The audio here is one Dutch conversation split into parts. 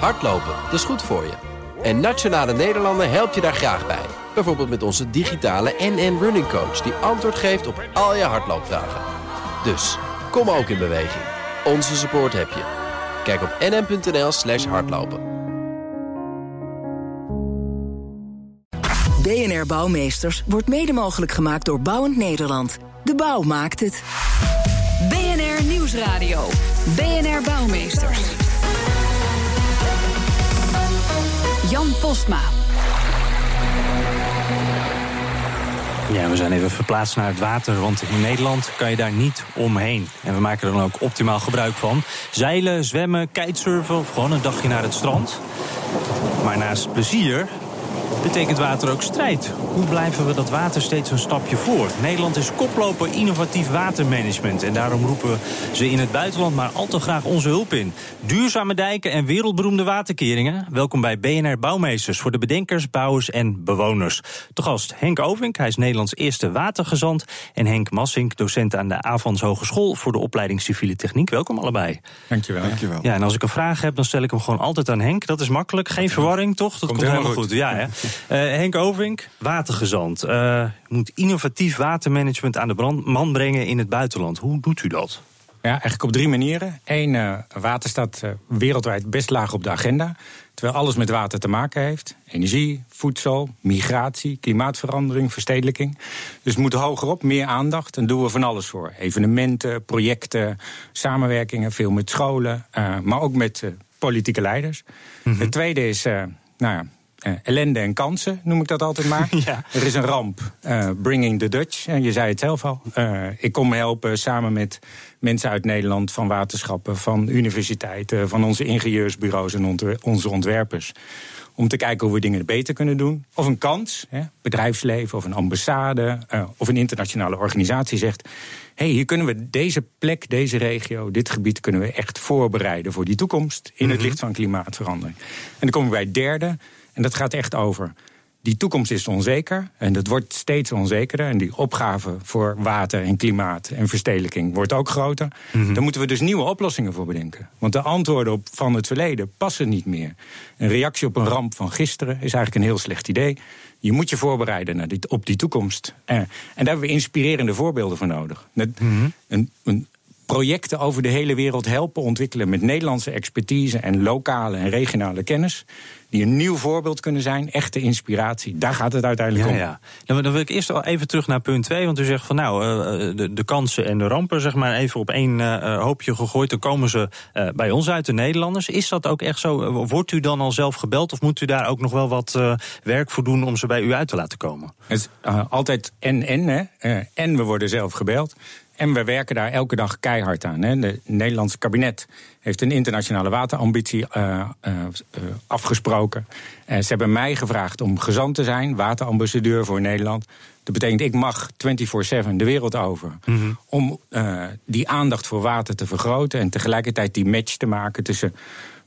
Hardlopen, dat is goed voor je. En Nationale Nederlanden helpt je daar graag bij. Bijvoorbeeld met onze digitale NN Running Coach... die antwoord geeft op al je hardloopvragen. Dus, kom ook in beweging. Onze support heb je. Kijk op nn.nl slash hardlopen. BNR Bouwmeesters wordt mede mogelijk gemaakt door Bouwend Nederland. De bouw maakt het. BNR Nieuwsradio. BNR Bouwmeesters. Jan Postma. Ja, we zijn even verplaatst naar het water, want in Nederland kan je daar niet omheen. En we maken er dan ook optimaal gebruik van. Zeilen, zwemmen, kitesurfen of gewoon een dagje naar het strand. Maar naast plezier betekent water ook strijd. Hoe blijven we dat water steeds een stapje voor? Nederland is koploper innovatief watermanagement. En daarom roepen ze in het buitenland maar al te graag onze hulp in. Duurzame dijken en wereldberoemde waterkeringen. Welkom bij BNR Bouwmeesters voor de bedenkers, bouwers en bewoners. Te gast Henk Ovink, hij is Nederlands eerste watergezant. En Henk Massink, docent aan de Avans Hogeschool voor de opleiding civiele techniek. Welkom allebei. Dankjewel. Dankjewel. Ja, en als ik een vraag heb, dan stel ik hem gewoon altijd aan Henk. Dat is makkelijk. Geen verwarring, toch? Dat komt, helemaal goed. Ja, hè? Uh, Henk Ovink, watergezant. Uh, moet innovatief watermanagement aan de man brengen in het buitenland. Hoe doet u dat? Ja, eigenlijk op drie manieren. Eén, uh, water staat wereldwijd best laag op de agenda. Terwijl alles met water te maken heeft. Energie, voedsel, migratie, klimaatverandering, verstedelijking. Dus het moet hoger op, meer aandacht. En doen we van alles voor. Evenementen, projecten, samenwerkingen, veel met scholen. maar ook met politieke leiders. Mm -hmm. Het tweede is, nou ja, uh, ellende en kansen, noem ik dat altijd maar. ja. Er is een ramp, uh, Bringing the Dutch. En je zei het zelf al. Uh, ik kom helpen samen met mensen uit Nederland, van waterschappen, van universiteiten, van onze ingenieursbureaus en ont onze ontwerpers. Om te kijken hoe we dingen beter kunnen doen. Of een kans, hè, bedrijfsleven of een ambassade of een internationale organisatie zegt. Hé, hey, hier kunnen we deze plek, deze regio, dit gebied kunnen we echt voorbereiden voor die toekomst in het licht van klimaatverandering. En dan kom ik bij het derde. En dat gaat echt over. Die toekomst is onzeker en dat wordt steeds onzekerder. En die opgave voor water en klimaat en verstedelijking wordt ook groter. Mm -hmm. Daar moeten we dus nieuwe oplossingen voor bedenken. Want de antwoorden op van het verleden passen niet meer. Een reactie op een ramp van gisteren is eigenlijk een heel slecht idee. Je moet je voorbereiden naar die, op die toekomst. En, en daar hebben we inspirerende voorbeelden voor nodig. Mm -hmm. een, een projecten over de hele wereld helpen ontwikkelen met Nederlandse expertise en lokale en regionale kennis. Die een nieuw voorbeeld kunnen zijn, echte inspiratie. Daar gaat het uiteindelijk ja, om. Ja. Dan, dan wil ik eerst al even terug naar punt 2. Want u zegt van nou, uh, de, de, kansen en de rampen, zeg maar, even op één uh, hoopje gegooid. Dan komen ze uh, bij ons uit, de Nederlanders. Is dat ook echt zo? Wordt u dan al zelf gebeld? Of moet u daar ook nog wel wat werk voor doen om ze bij u uit te laten komen? Het is altijd en-en, hè. en we worden zelf gebeld. En we werken daar elke dag keihard aan. Hè. Het Nederlandse kabinet heeft een internationale waterambitie uh, uh, afgesproken. Uh, ze hebben mij gevraagd om gezant te zijn, waterambassadeur voor Nederland. Dat betekent, ik mag 24-7 de wereld over. Mm -hmm. Om die aandacht voor water te vergroten en tegelijkertijd die match te maken tussen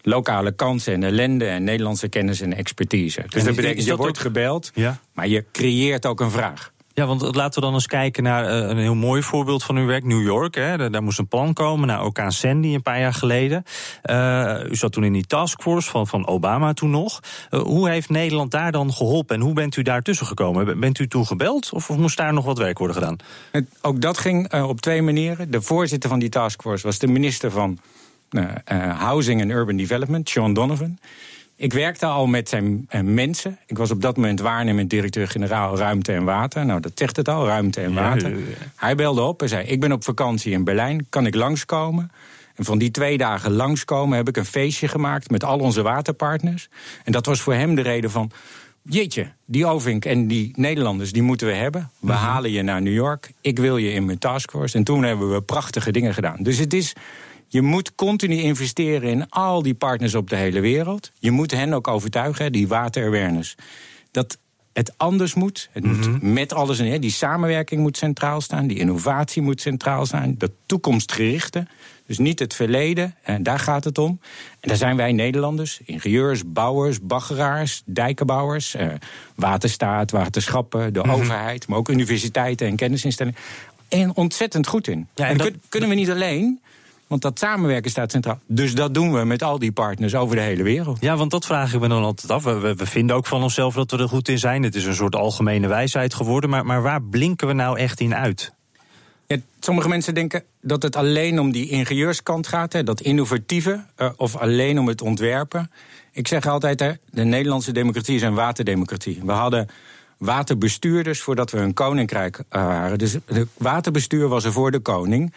lokale kansen en ellende en Nederlandse kennis en expertise. Dus dat betekent, je wordt gebeld, ja? maar je creëert ook een vraag. Ja, want laten we dan eens kijken naar uh, een heel mooi voorbeeld van uw werk. New York, hè, daar, moest een plan komen naar orkaan Sandy een paar jaar geleden. Uh, u zat toen in die taskforce van, van Obama toen nog. Uh, hoe heeft Nederland daar dan geholpen en hoe bent u daar tussen gekomen? Bent u toen gebeld of, of moest daar nog wat werk worden gedaan? Het, ook dat ging op twee manieren. De voorzitter van die taskforce was de minister van Housing and Urban Development, Sean Donovan. Ik werkte al met zijn uh, mensen. Ik was op dat moment waarnemend directeur-generaal Ruimte en Water. Nou, dat zegt het al, Ruimte en Water. Ja, ja, ja. Hij belde op en zei: Ik ben op vakantie in Berlijn, kan ik langskomen? En van die twee dagen langskomen heb ik een feestje gemaakt met al onze waterpartners. En dat was voor hem de reden van. Jeetje, die Ovink en die Nederlanders, die moeten we hebben. We -hmm. halen je naar New York. Ik wil je in mijn taskforce. En toen hebben we prachtige dingen gedaan. Dus het is je moet continu investeren in al die partners op de hele wereld. Je moet hen ook overtuigen, die water-awareness. Dat het anders moet. Het moet mm -hmm. met alles in. Die samenwerking moet centraal staan. Die innovatie moet centraal zijn. Dat toekomstgerichte. Dus niet het verleden. En daar gaat het om. En daar zijn wij Nederlanders, ingenieurs, bouwers, baggeraars, dijkenbouwers, eh, waterstaat, waterschappen, de mm -hmm. overheid, maar ook universiteiten en kennisinstellingen. En ontzettend goed in. Ja, en, en dat... kunnen we niet alleen Want dat samenwerken staat centraal. Dus dat doen we met al die partners over de hele wereld. Ja, want dat vragen we me dan altijd af. We, we, vinden ook van onszelf dat we er goed in zijn. Het is een soort algemene wijsheid geworden. Maar, maar waar blinken we nou echt in uit? Ja, sommige mensen denken dat het alleen om die ingenieurskant gaat, hè, dat innovatieve, uh, of alleen om het ontwerpen. Ik zeg altijd, hè, de Nederlandse democratie is een waterdemocratie. We hadden waterbestuurders voordat we een koninkrijk uh, waren. Dus het waterbestuur was er voor de koning.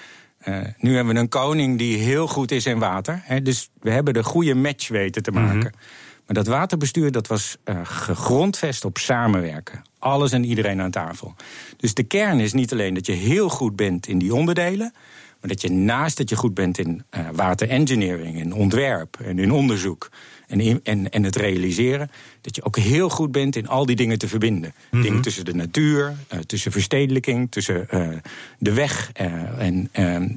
Uh, nu hebben we een koning die heel goed is in water. Hè, dus we hebben de goede match weten te maken. Mm -hmm. Maar dat waterbestuur dat was uh, gegrondvest op samenwerken. Alles en iedereen aan tafel. Dus de kern is niet alleen dat je heel goed bent in die onderdelen. Maar dat je naast dat je goed bent in uh, waterengineering, in ontwerp en in onderzoek en, en, en het realiseren, dat je ook heel goed bent in al die dingen te verbinden. Mm -hmm. Dingen tussen de natuur, uh, tussen verstedelijking, tussen uh, de weg en,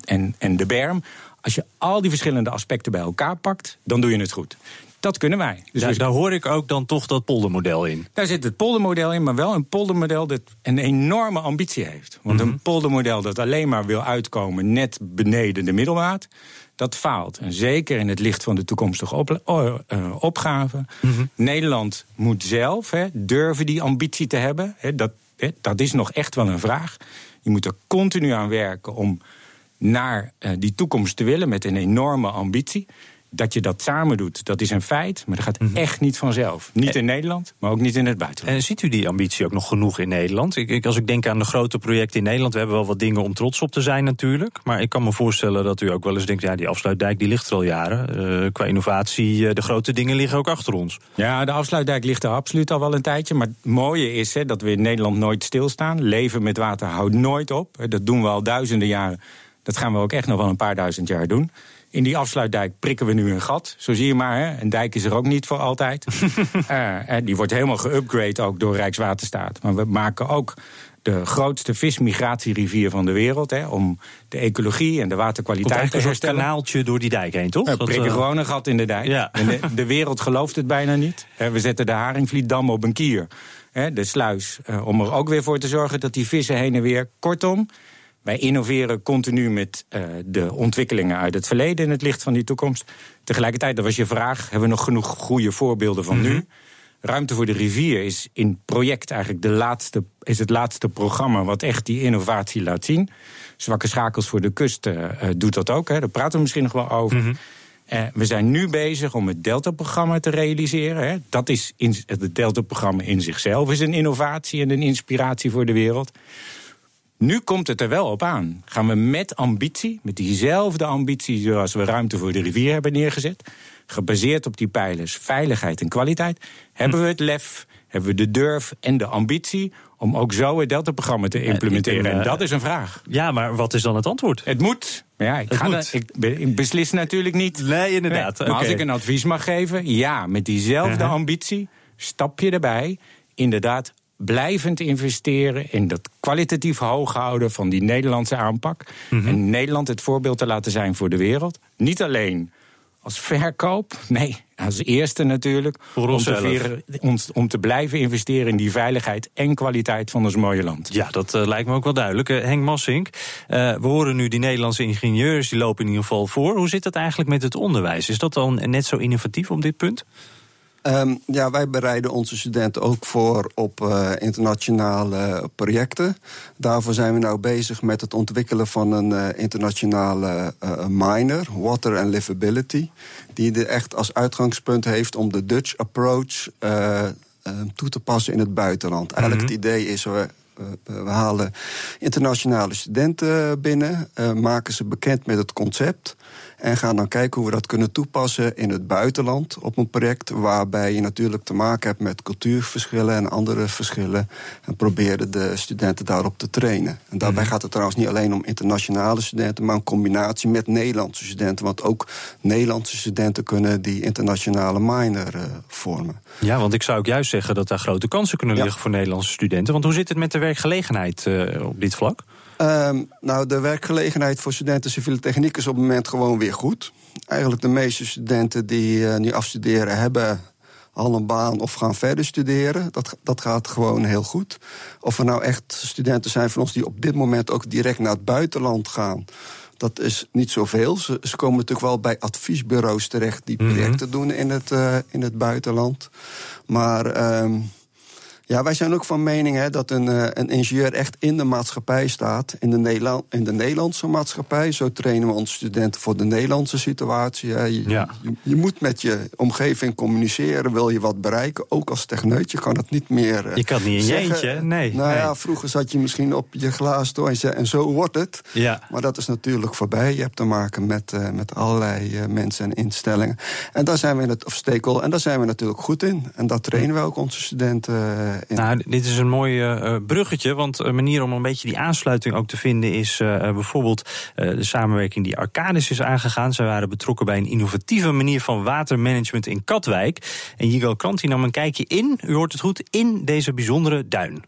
en, en de berm. Als je al die verschillende aspecten bij elkaar pakt, dan doe je het goed. Dat kunnen wij. Dus daar, daar, hoor ik ook dan toch dat poldermodel in. Daar zit het poldermodel in, maar wel een poldermodel dat een enorme ambitie heeft. Want mm -hmm. een poldermodel dat alleen maar wil uitkomen net beneden de middelmaat, dat faalt. En zeker in het licht van de toekomstige op, uh, opgave. Mm -hmm. Nederland moet zelf hè, durven die ambitie te hebben. Hè, dat, hè, dat is nog echt wel een vraag. Je moet er continu aan werken om naar uh, die toekomst te willen met een enorme ambitie. Dat je dat samen doet, dat is een feit. Maar dat gaat mm -hmm. echt niet vanzelf. Niet in Nederland, maar ook niet in het buitenland. En ziet u die ambitie ook nog genoeg in Nederland? Ik, ik, als ik denk aan de grote projecten in Nederland... we hebben wel wat dingen om trots op te zijn natuurlijk. Maar ik kan me voorstellen dat u ook wel eens denkt... ja, die afsluitdijk die ligt er al jaren. Uh, qua innovatie, uh, de grote dingen liggen ook achter ons. Ja, de afsluitdijk ligt er absoluut al wel een tijdje. Maar het mooie is hè, dat we in Nederland nooit stilstaan. Leven met water houdt nooit op. Dat doen we al duizenden jaren. Dat gaan we ook echt nog wel een paar duizend jaar doen. In die afsluitdijk prikken we nu een gat. Zo zie je maar, hè? een dijk is er ook niet voor altijd. uh, die wordt helemaal geupgrade ook door Rijkswaterstaat. Maar we maken ook de grootste vismigratierivier van de wereld. Hè, om de ecologie en de waterkwaliteit te herstellen. een kanaaltje door die dijk heen, toch? We uh, prikken uh... gewoon een gat in de dijk. Ja. De, de, wereld gelooft het bijna niet. we zetten de Haringvlietdam op een kier. De sluis. Om er ook weer voor te zorgen dat die vissen heen en weer... Kortom, wij innoveren continu met uh, de ontwikkelingen uit het verleden in het licht van die toekomst. Tegelijkertijd, dat was je vraag, hebben we nog genoeg goede voorbeelden van mm -hmm. nu? Ruimte voor de rivier is in project eigenlijk de laatste, is het laatste programma wat echt die innovatie laat zien. Zwakke schakels voor de kust uh, doet dat ook, hè. daar praten we misschien nog wel over. Mm -hmm. Uh, we zijn nu bezig om het Delta-programma te realiseren. Hè. Dat is in, het Delta-programma in zichzelf is een innovatie en een inspiratie voor de wereld. Nu komt het er wel op aan. Gaan we met ambitie, met diezelfde ambitie zoals we ruimte voor de rivier hebben neergezet, gebaseerd op die pijlers veiligheid en kwaliteit, hebben we het lef, hebben we de durf en de ambitie om ook zo het Delta-programma te implementeren. En dat is een vraag. Ja, maar wat is dan het antwoord? Het moet. Ja, ik, ga moet. ik, ik beslis natuurlijk niet. Nee, inderdaad. Nee, maar okay. als ik een advies mag geven, ja, met diezelfde uh -huh. ambitie stap je erbij. Inderdaad, blijvend investeren in dat kwalitatief hoog houden van die Nederlandse aanpak. Mm -hmm. En Nederland het voorbeeld te laten zijn voor de wereld. Niet alleen als verkoop, nee, als eerste natuurlijk. Voor om, te veren, om, om, te blijven investeren in die veiligheid en kwaliteit van ons mooie land. Ja, dat uh, lijkt me ook wel duidelijk. Uh, Henk Massink, uh, we horen nu die Nederlandse ingenieurs, die lopen in ieder geval voor. Hoe zit het eigenlijk met het onderwijs? Is dat dan net zo innovatief op dit punt? Um, ja, wij bereiden onze studenten ook voor op uh, internationale projecten. Daarvoor zijn we nou bezig met het ontwikkelen van een uh, internationale uh, minor, Water and Livability. Die er echt als uitgangspunt heeft om de Dutch approach toe te passen in het buitenland. Eigenlijk mm -hmm. het idee is, we, we halen internationale studenten binnen, maken ze bekend met het concept. En gaan dan kijken hoe we dat kunnen toepassen in het buitenland op een project waarbij je natuurlijk te maken hebt met cultuurverschillen en andere verschillen. En proberen de studenten daarop te trainen. En daarbij mm. gaat het trouwens niet alleen om internationale studenten, maar een combinatie met Nederlandse studenten. Want ook Nederlandse studenten kunnen die internationale minor uh, vormen. Ja, want ik zou ook juist zeggen dat daar grote kansen kunnen liggen ja. voor Nederlandse studenten. Want hoe zit het met de werkgelegenheid uh, op dit vlak? Um, nou, de werkgelegenheid voor studenten civiele techniek is op het moment gewoon weer goed. Eigenlijk de meeste studenten die uh, nu afstuderen hebben al een baan of gaan verder studeren. Dat, dat gaat gewoon heel goed. Of er nou echt studenten zijn van ons die op dit moment ook direct naar het buitenland gaan. Dat is niet zoveel. Ze, ze komen natuurlijk wel bij adviesbureaus terecht die Mhm. projecten doen in het, eh, in het buitenland. Maar ehm, ja, wij zijn ook van mening hè, dat een, eh, een ingenieur echt in de maatschappij staat. In de, Nederland, in de Nederlandse maatschappij. Zo trainen we onze studenten voor de Nederlandse situatie. Je, Ja. je, je moet met je omgeving communiceren. Wil je wat bereiken? Ook als techneut. Je kan het niet meer. eh, Je kan niet in je eentje? Nee, Nou ja, vroeger zat je misschien op je glaas door en zei. En zo wordt het. Ja. Maar dat is natuurlijk voorbij. Je hebt te maken met, eh, met allerlei mensen en instellingen. En daar zijn we in het, of stakeholder, en daar zijn we natuurlijk goed in. En daar trainen we ook onze studenten in. Nou, dit is een mooi eh, bruggetje, want een manier om een beetje die aansluiting ook te vinden is eh, eh, bijvoorbeeld eh, de samenwerking die Arcadis is aangegaan. Zij waren betrokken bij een innovatieve manier van watermanagement in Katwijk. En Yigal Kranti nam een kijkje in, u hoort het goed, in deze bijzondere duin.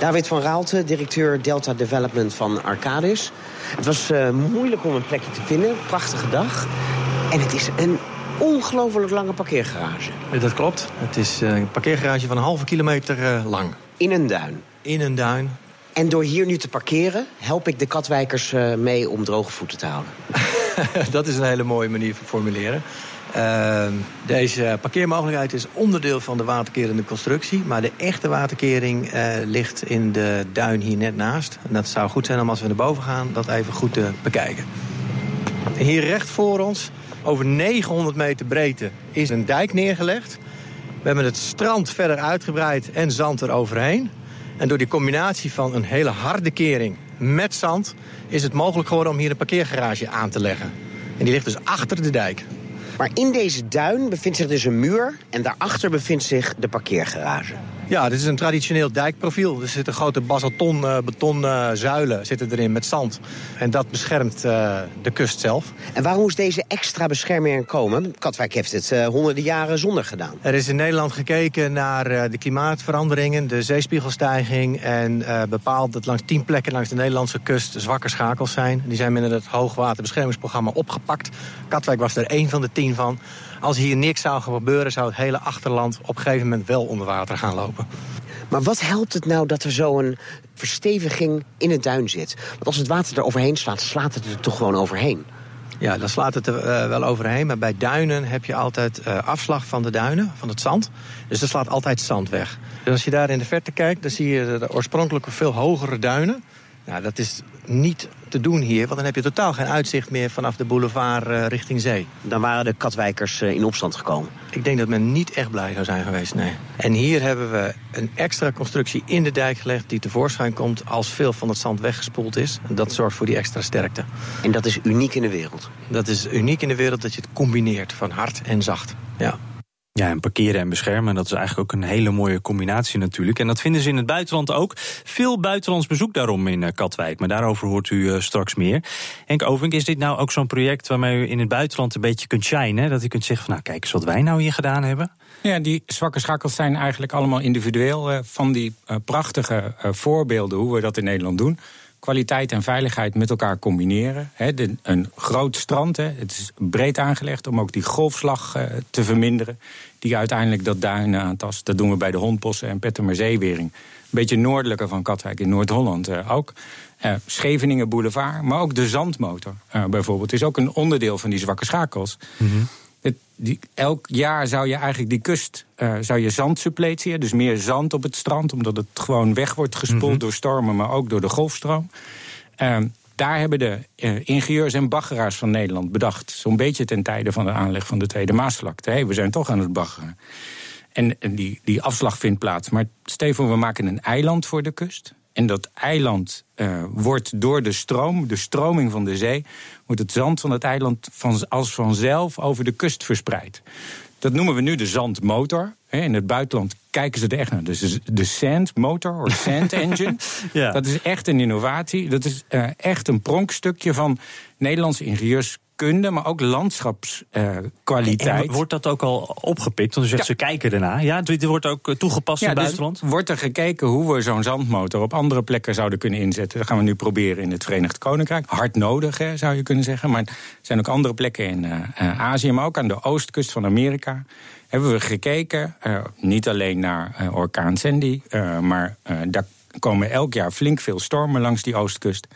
David van Raalte, directeur Delta Development van Arcadis. Het was eh, moeilijk om een plekje te vinden, prachtige dag. En het is een ongelooflijk lange parkeergarage. Dat klopt. Het is eh, een parkeergarage van een halve kilometer eh, lang. In een duin. In een duin. En door hier nu te parkeren, help ik de katwijkers eh, mee om droge voeten te houden. dat is een hele mooie manier van formuleren. Uh, deze parkeermogelijkheid is onderdeel van de waterkerende constructie. Maar de echte waterkering uh, ligt in de duin hier net naast. En dat zou goed zijn om als we naar boven gaan dat even goed te bekijken. Hier recht voor ons, over 900 meter breedte, is een dijk neergelegd. We hebben het strand verder uitgebreid en zand eroverheen. En door die combinatie van een hele harde kering met zand... is het mogelijk geworden om hier een parkeergarage aan te leggen. En die ligt dus achter de dijk. Maar in deze duin bevindt zich dus een muur... en daarachter bevindt zich de parkeergarage. Ja, dit is een traditioneel dijkprofiel. Er zitten grote basalton uh, betonnen zuilen zitten erin met zand. En dat beschermt uh, de kust zelf. En waarom moest deze extra bescherming er komen? Katwijk heeft het honderden jaren zonder gedaan. Er is in Nederland gekeken naar de klimaatveranderingen, de zeespiegelstijging... en bepaald dat langs tien plekken langs de Nederlandse kust zwakke schakels zijn. Die zijn binnen het hoogwaterbeschermingsprogramma opgepakt. Katwijk was er één van de tien van. Als hier niks zou gebeuren, zou het hele achterland op een gegeven moment wel onder water gaan lopen. Maar wat helpt het nou dat er zo'n versteviging in het duin zit? Want als het water er overheen slaat, slaat het er toch gewoon overheen? Ja, dan slaat het er uh, wel overheen. Maar bij duinen heb je altijd uh, afslag van de duinen, van het zand. Dus er slaat altijd zand weg. Dus als je daar in de verte kijkt, dan zie je de oorspronkelijke veel hogere duinen. Nou, dat is niet te doen hier, want dan heb je totaal geen uitzicht meer vanaf de boulevard uh, richting zee. Dan waren de katwijkers uh, in opstand gekomen. Ik denk dat men niet echt blij zou zijn geweest, nee. En hier hebben we een extra constructie in de dijk gelegd die tevoorschijn komt als veel van het zand weggespoeld is. En dat zorgt voor die extra sterkte. En dat is uniek in de wereld? Dat is uniek in de wereld dat je het combineert van hard en zacht. Ja. Ja, en parkeren en beschermen, dat is eigenlijk ook een hele mooie combinatie natuurlijk. En dat vinden ze in het buitenland ook. Veel buitenlands bezoek daarom in uh, Katwijk, maar daarover hoort u uh, straks meer. Henk Ovink, is dit nou ook zo'n project waarmee u in het buitenland een beetje kunt shinen? Dat u kunt zeggen van, nou kijk eens wat wij nou hier gedaan hebben. Ja, die zwakke schakels zijn eigenlijk allemaal individueel uh, van die prachtige voorbeelden hoe we dat in Nederland doen kwaliteit en veiligheid met elkaar combineren. Een groot strand, he, het is breed aangelegd om ook die golfslag uh, te verminderen. Die uiteindelijk dat duin aantast. Dat doen we bij de Hondbossen en Pettermerzeewering. Een beetje noordelijker van Katwijk in Noord-Holland uh, ook. Uh, Scheveningen Boulevard, maar ook de zandmotor bijvoorbeeld... is ook een onderdeel van die zwakke schakels. -hmm. Het, die, elk jaar zou je eigenlijk die kust, uh, zou je zand suppletien, dus meer zand op het strand, omdat het gewoon weg wordt gespoeld mm -hmm. door stormen, maar ook door de golfstroom. Uh, daar hebben de uh, ingenieurs en baggeraars van Nederland bedacht, zo'n beetje ten tijde van de aanleg van de Tweede Maasvlakte. Hey, we zijn toch aan het baggeren. En, en die, die afslag vindt plaats. Maar Stefan, we maken een eiland voor de kust. En dat eiland uh, wordt door de stroom, de stroming van de zee, wordt het zand van het eiland van, als vanzelf over de kust verspreid. Dat noemen we nu de zandmotor. In het buitenland kijken ze er echt naar. Dus de sand motor of sand engine. ja. Dat is echt een innovatie. Dat is uh, echt een pronkstukje van Nederlandse maar ook landschapskwaliteit. Uh, wordt dat ook al opgepikt? Want u zegt ja. ze kijken erna. Ja, dit wordt ook toegepast ja, in het dus buitenland? Wordt er gekeken hoe we zo'n zandmotor op andere plekken zouden kunnen inzetten? Dat gaan we nu proberen in het Verenigd Koninkrijk. Hard nodig, hè, zou je kunnen zeggen. Maar er zijn ook andere plekken in uh, uh, Azië, maar ook aan de oostkust van Amerika hebben we gekeken, uh, niet alleen naar uh, orkaan Sandy, uh, maar daar komen elk jaar flink veel stormen langs die oostkust.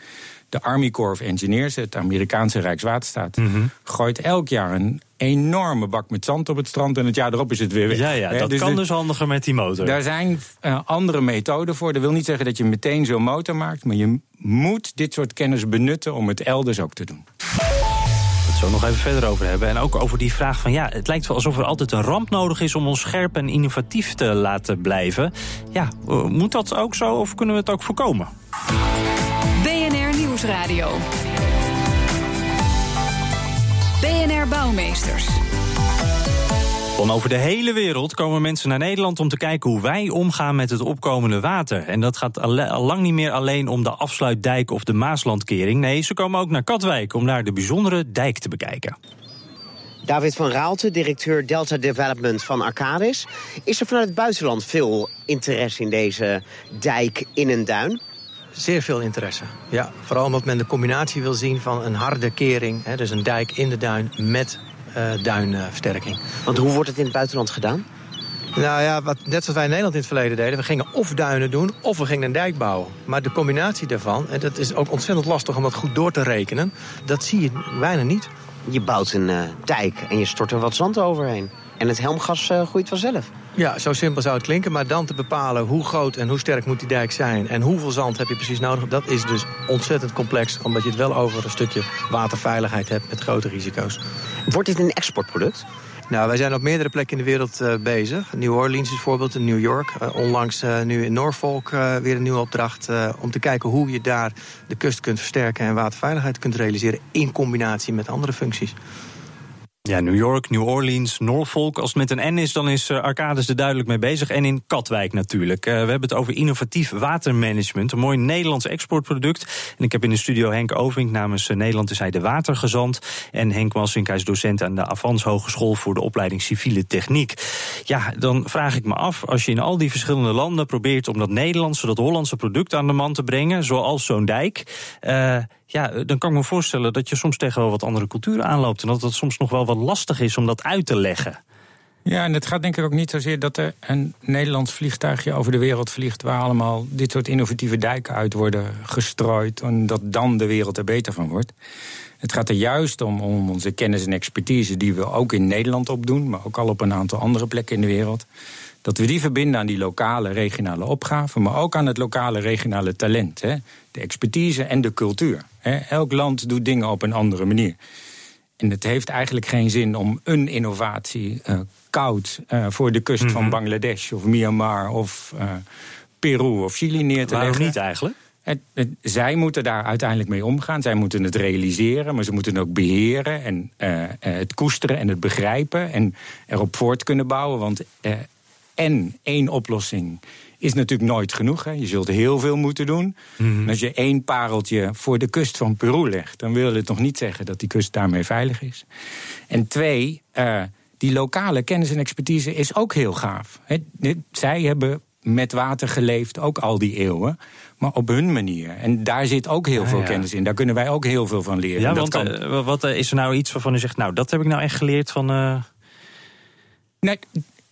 De Army Corps of Engineers, het Amerikaanse Rijkswaterstaat, Mhm. gooit elk jaar een enorme bak met zand op het strand. En het jaar erop is het weer weg. Ja, ja, dat kan de- dus handiger met die motor. Daar zijn eh, andere methoden voor. Dat wil niet zeggen dat je meteen zo'n motor maakt. Maar je moet dit soort kennis benutten om het elders ook te doen. zo nog even verder over hebben. En ook over die vraag van ja, het lijkt wel alsof er altijd een ramp nodig is om ons scherp en innovatief te laten blijven. Ja, eh, moet dat ook zo of kunnen we het ook voorkomen? BNR Nieuwsradio. BNR Bouwmeesters. Van over de hele wereld komen mensen naar Nederland om te kijken hoe wij omgaan met het opkomende water. En dat gaat alle- al lang niet meer alleen om de afsluitdijk of de Maaslandkering. Nee, ze komen ook naar Katwijk om daar de bijzondere dijk te bekijken. David van Raalte, directeur Delta Development van Arcadis. Is er vanuit het buitenland veel interesse in deze dijk in een duin? Zeer veel interesse. Ja, vooral omdat men de combinatie wil zien van een harde kering. Hè, dus een dijk in de duin met eh, duinversterking. Want hoe wordt het in het buitenland gedaan? Nou ja, wat, net zoals wij in Nederland in het verleden deden. We gingen of duinen doen, of we gingen een dijk bouwen. Maar de combinatie daarvan, en dat is ook ontzettend lastig om dat goed door te rekenen... dat zie je bijna niet. Je bouwt een eh, dijk en je stort er wat zand overheen. En het helmgas eh, groeit vanzelf. Ja, zo simpel zou het klinken. Maar dan te bepalen hoe groot en hoe sterk moet die dijk zijn... en hoeveel zand heb je precies nodig... dat is dus ontzettend complex. Omdat je het wel over een stukje waterveiligheid hebt met grote risico's. Wordt dit een exportproduct? Nou, wij zijn op meerdere plekken in de wereld eh, bezig. New Orleans is bijvoorbeeld, in New York. Eh, onlangs nu in Norfolk weer een nieuwe opdracht... om te kijken hoe je daar de kust kunt versterken... en waterveiligheid kunt realiseren in combinatie met andere functies. Ja, New York, New Orleans, Norfolk. Als het met een N is, dan is eh, Arcadis er duidelijk mee bezig. En in Katwijk natuurlijk. Eh, we hebben het over innovatief watermanagement. Een mooi Nederlands exportproduct. En ik heb in de studio Henk Ovink namens eh, Nederland is hij de watergezant. En Henk Massink, hij is docent aan de Avans Hogeschool... voor de opleiding civiele techniek. Ja, dan vraag ik me af, als je in al die verschillende landen... probeert om dat Nederlandse, dat Hollandse product aan de man te brengen... zoals zo'n dijk... eh, ja, dan kan ik me voorstellen dat je soms tegen wel wat andere culturen aanloopt. En dat het soms nog wel wat lastig is om dat uit te leggen. Ja, en het gaat denk ik ook niet zozeer dat er een Nederlands vliegtuigje over de wereld vliegt... waar allemaal dit soort innovatieve dijken uit worden gestrooid... en dat dan de wereld er beter van wordt. Het gaat er juist om, om onze kennis en expertise... die we ook in Nederland opdoen, maar ook al op een aantal andere plekken in de wereld... dat we die verbinden aan die lokale, regionale opgaven... maar ook aan het lokale, regionale talent. Hè? De expertise en de cultuur. Hè? Elk land doet dingen op een andere manier. En het heeft eigenlijk geen zin om een innovatie eh, koud eh, voor de kust van Bangladesh of Myanmar of eh, Peru of Chili neer te Waarom leggen. niet eigenlijk? Het, het- zij moeten daar uiteindelijk mee omgaan. Zij moeten het realiseren, maar ze moeten het ook beheren en het koesteren en het begrijpen en erop voort kunnen bouwen. Want en één oplossing is natuurlijk nooit genoeg. Hè. Je zult heel veel moeten doen. En als je één pareltje voor de kust van Peru legt, dan wil het nog niet zeggen dat die kust daarmee veilig is. En twee, eh, die lokale kennis en expertise is ook heel gaaf. Zij hebben met water geleefd, ook al die eeuwen. Maar op hun manier. En daar zit ook heel Ah, veel ja. kennis in. Daar kunnen wij ook heel veel van leren. Ja, En want dat kan... eh, wat eh, is er nou iets waarvan u zegt... nou, dat heb ik nou echt geleerd van... Nee,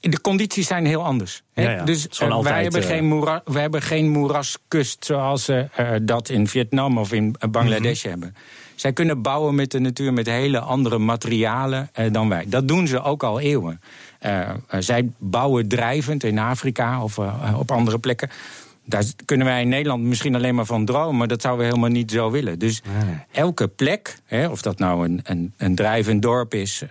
de condities zijn heel anders. hè. Ja, ja. Dus eh, altijd, wij, hebben eh, geen wij hebben geen moeraskust zoals ze eh, dat in Vietnam of in Bangladesh Mhm. hebben. Zij kunnen bouwen met de natuur met hele andere materialen dan wij. Dat doen ze ook al eeuwen. Zij bouwen drijvend in Afrika of op andere plekken. Daar kunnen wij in Nederland misschien alleen maar van dromen, maar dat zouden we helemaal niet zo willen. Dus elke plek, hè, of dat nou een, een, een drijvend dorp is,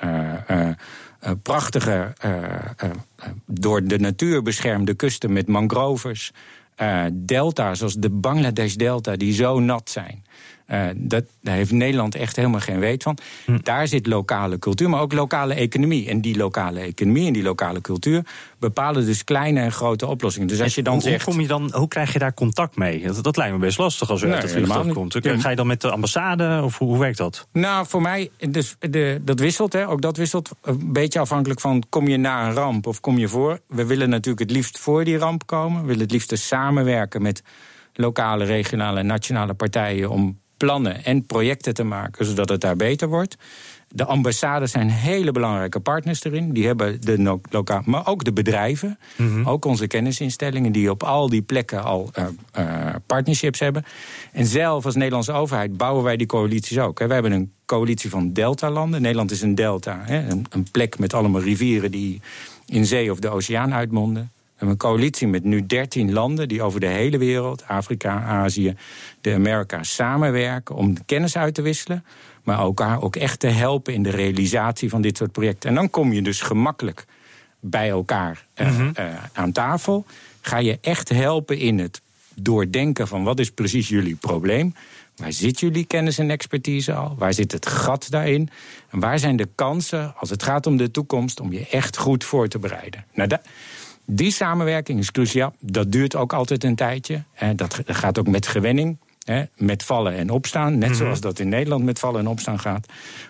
prachtige, eh, eh, eh, door de natuur beschermde kusten met mangrovers, eh, delta's zoals de Bangladesh-delta, die zo nat zijn. Eh, dat, daar heeft Nederland echt helemaal geen weet van. Daar zit lokale cultuur, maar ook lokale economie. En die lokale economie en die lokale cultuur bepalen dus kleine en grote oplossingen. Dus als je dan hoe, zegt. Hoe, kom je dan, hoe krijg je daar contact mee? Dat, dat lijkt me best lastig als u Nee, uit het vliegtuig komt. Ja. Ga je dan met de ambassade of hoe, hoe werkt dat? Nou, voor mij, dus de, dat wisselt. Hè. Ook dat wisselt een beetje afhankelijk van... kom je na een ramp of kom je voor? We willen natuurlijk het liefst voor die ramp komen. We willen het liefst samenwerken met lokale, regionale en nationale partijen... om plannen en projecten te maken, zodat het daar beter wordt. De ambassades zijn hele belangrijke partners erin. Die hebben de lokaal, maar ook de bedrijven. Mhm. Ook onze kennisinstellingen die op al die plekken al uh, uh, partnerships hebben. En zelf als Nederlandse overheid bouwen wij die coalities ook. We hebben een coalitie van deltalanden. Nederland is een delta, hè? Een, een plek met allemaal rivieren die in zee of de oceaan uitmonden. We hebben een coalitie met nu 13 landen die over de hele wereld, Afrika, Azië, de Amerika's, samenwerken om kennis uit te wisselen maar elkaar ook echt te helpen in de realisatie van dit soort projecten. En dan kom je dus gemakkelijk bij elkaar uh, uh, aan tafel. Ga je echt helpen in het doordenken van wat is precies jullie probleem. Waar zit jullie kennis en expertise al? Waar zit het gat daarin? En waar zijn de kansen als het gaat om de toekomst om je echt goed voor te bereiden? Nou, die samenwerking is cruciaal. Dat duurt ook altijd een tijdje. En dat gaat ook met gewenning met vallen en opstaan. Net mhm. zoals dat in Nederland met vallen en opstaan gaat.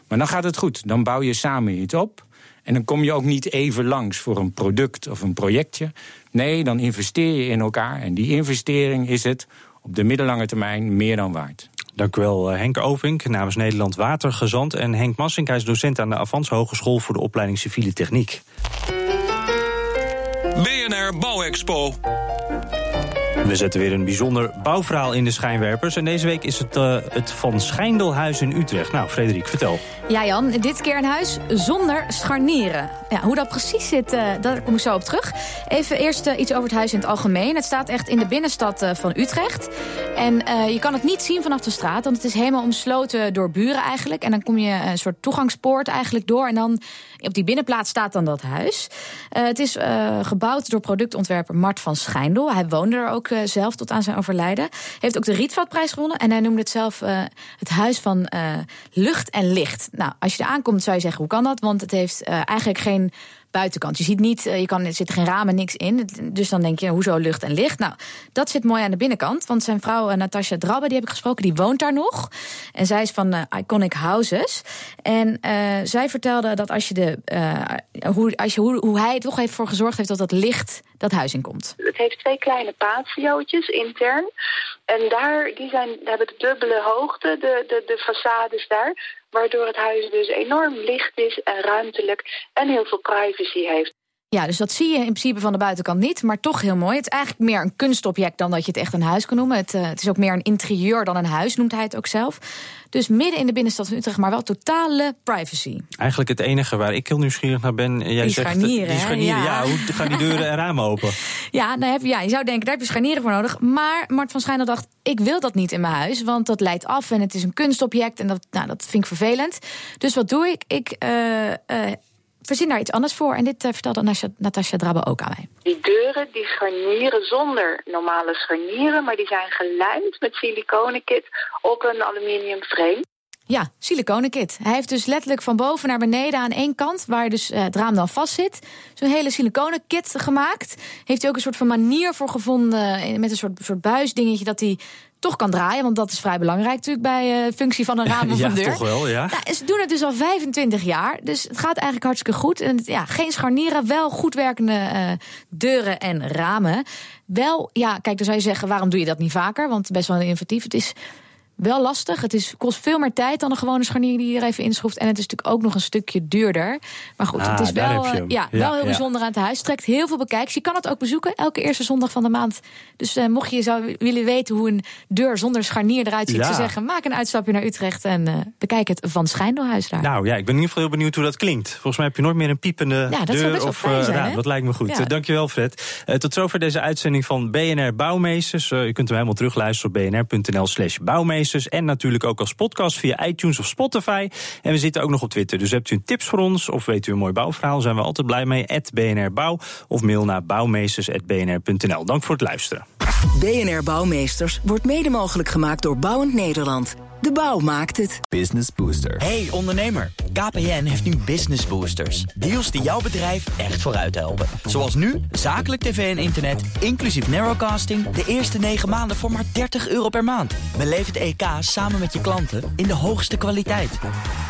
Maar dan gaat het goed. Dan bouw je samen iets op. En dan kom je ook niet even langs voor een product of een projectje. Nee, dan investeer je in elkaar. En die investering is het op de middellange termijn meer dan waard. Dank u wel, eh, Henk Ovink, namens Nederland Watergezant. En Henk Massink, hij is docent aan de Avans Hogeschool voor de opleiding Civiele Techniek. BNR Bouwexpo. We zetten weer een bijzonder bouwverhaal in de schijnwerpers. En deze week is het uh, het Van Schijndelhuis in Utrecht. Nou, Frederik, vertel. Ja, Jan, dit keer een huis zonder scharnieren. Ja, hoe dat precies zit, uh, daar kom ik zo op terug. Even eerst uh, iets over het huis in het algemeen. Het staat echt in de binnenstad van Utrecht. En je kan het niet zien vanaf de straat, want het is helemaal omsloten door buren eigenlijk. En dan kom je een soort toegangspoort eigenlijk door. En dan op die binnenplaats staat dan dat huis. het is gebouwd door productontwerper Mart van Schijndel. Hij woonde er ook zelf tot aan zijn overlijden. Heeft ook de Rietvaldprijs gewonnen. En hij noemde het zelf het huis van lucht en licht. Nou, als je er aankomt zou je zeggen, hoe kan dat? Want het heeft uh, eigenlijk geen buitenkant. Je ziet niet, eh, je kan, er zit geen ramen, niks in. Dus dan denk je, hoezo lucht en licht? Nou, dat zit mooi aan de binnenkant. Want zijn vrouw uh, Natasja Drabbe, die heb ik gesproken, die woont daar nog. En zij is van uh, Iconic Houses. En zij vertelde dat als je de, hoe, als je, hoe, hoe hij toch heeft voor gezorgd heeft dat dat licht dat huis in komt. Het heeft twee kleine patiootjes intern. En daar, die zijn, hebben de dubbele hoogte, de, de, de façades daar. Waardoor het huis dus enorm licht is en ruimtelijk en heel veel privacy heeft. Ja, dus dat zie je in principe van de buitenkant niet, maar toch heel mooi. Het is eigenlijk meer een kunstobject dan dat je het echt een huis kan noemen. Het, uh, het is ook meer een interieur dan een huis, noemt hij het ook zelf. Dus midden in de binnenstad van Utrecht, maar wel totale privacy. Eigenlijk het enige waar ik heel nieuwsgierig naar ben. Jij die zegt, scharnieren. Die scharnieren, ja. ja. Hoe gaan die deuren en ramen open? Ja, nou heb, ja, je zou denken, daar heb je scharnieren voor nodig. Maar Mart van Schijnel dacht, ik wil dat niet in mijn huis. Want dat leidt af en het is een kunstobject. En dat, nou, dat vind ik vervelend. Dus wat doe ik? Ik... Uh, uh, verzin daar iets anders voor. En dit uh, vertelde Natasja Drabbe ook aan mij. Die deuren die scharnieren zonder normale scharnieren... maar die zijn gelijmd met siliconenkit op een aluminium frame. Ja, siliconenkit. Hij heeft dus letterlijk van boven naar beneden aan één kant... waar dus uh, het raam dan vast zit, zo'n hele siliconenkit gemaakt. Heeft hij ook een soort van manier voor gevonden... Eh, met een soort, soort buisdingetje dat hij toch kan draaien. Want dat is vrij belangrijk natuurlijk bij uh, functie van een raam of ja, een deur. toch wel, ja. Nou, ze doen het dus al 25 jaar. Dus het gaat eigenlijk hartstikke goed. En ja, geen scharnieren, wel goed werkende uh, deuren en ramen. Wel, ja, kijk, dan zou je zeggen, waarom doe je dat niet vaker? Want best wel inventief. Het is wel lastig. Het is, kost veel meer tijd dan een gewone scharnier die je er even inschroeft. En het is natuurlijk ook nog een stukje duurder. Maar goed, ah, het is wel, uh, ja, ja, wel heel bijzonder aan het huis. Trekt heel veel bekijks. Je kan het ook bezoeken elke eerste zondag van de maand. Dus uh, mocht je zou willen weten hoe een deur zonder scharnier eruit ziet, te zeggen, maak een uitstapje naar Utrecht en uh, bekijk het van Schijndelhuis daar. Nou ja, ik ben in ieder geval heel benieuwd hoe dat klinkt. Volgens mij heb je nooit meer een piepende ja, dat deur best of zijn, raam. Dat lijkt me goed. dankjewel, Fred. tot zover deze uitzending van BNR Bouwmeesters. u kunt hem helemaal terugluisteren op bnr.nl/slash bouwmeesters en natuurlijk ook als podcast via iTunes of Spotify. En we zitten ook nog op Twitter. Dus hebt u tips voor ons of weet u een mooi bouwverhaal, zijn we altijd blij mee. BNR Bouw of mail naar bouwmeesters.bnr.nl. Dank voor het luisteren. BNR Bouwmeesters wordt mede mogelijk gemaakt door Bouwend Nederland. De bouw maakt het. Business Booster. Hey ondernemer, KPN heeft nu Business Boosters. Deals die jouw bedrijf echt vooruit helpen. Zoals nu, zakelijk tv en internet, inclusief narrowcasting... de eerste 9 maanden voor maar 30 euro per maand. Beleef het EK samen met je klanten in de hoogste kwaliteit.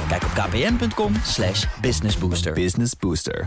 Kijk op kpn.com businessbooster. Business Booster.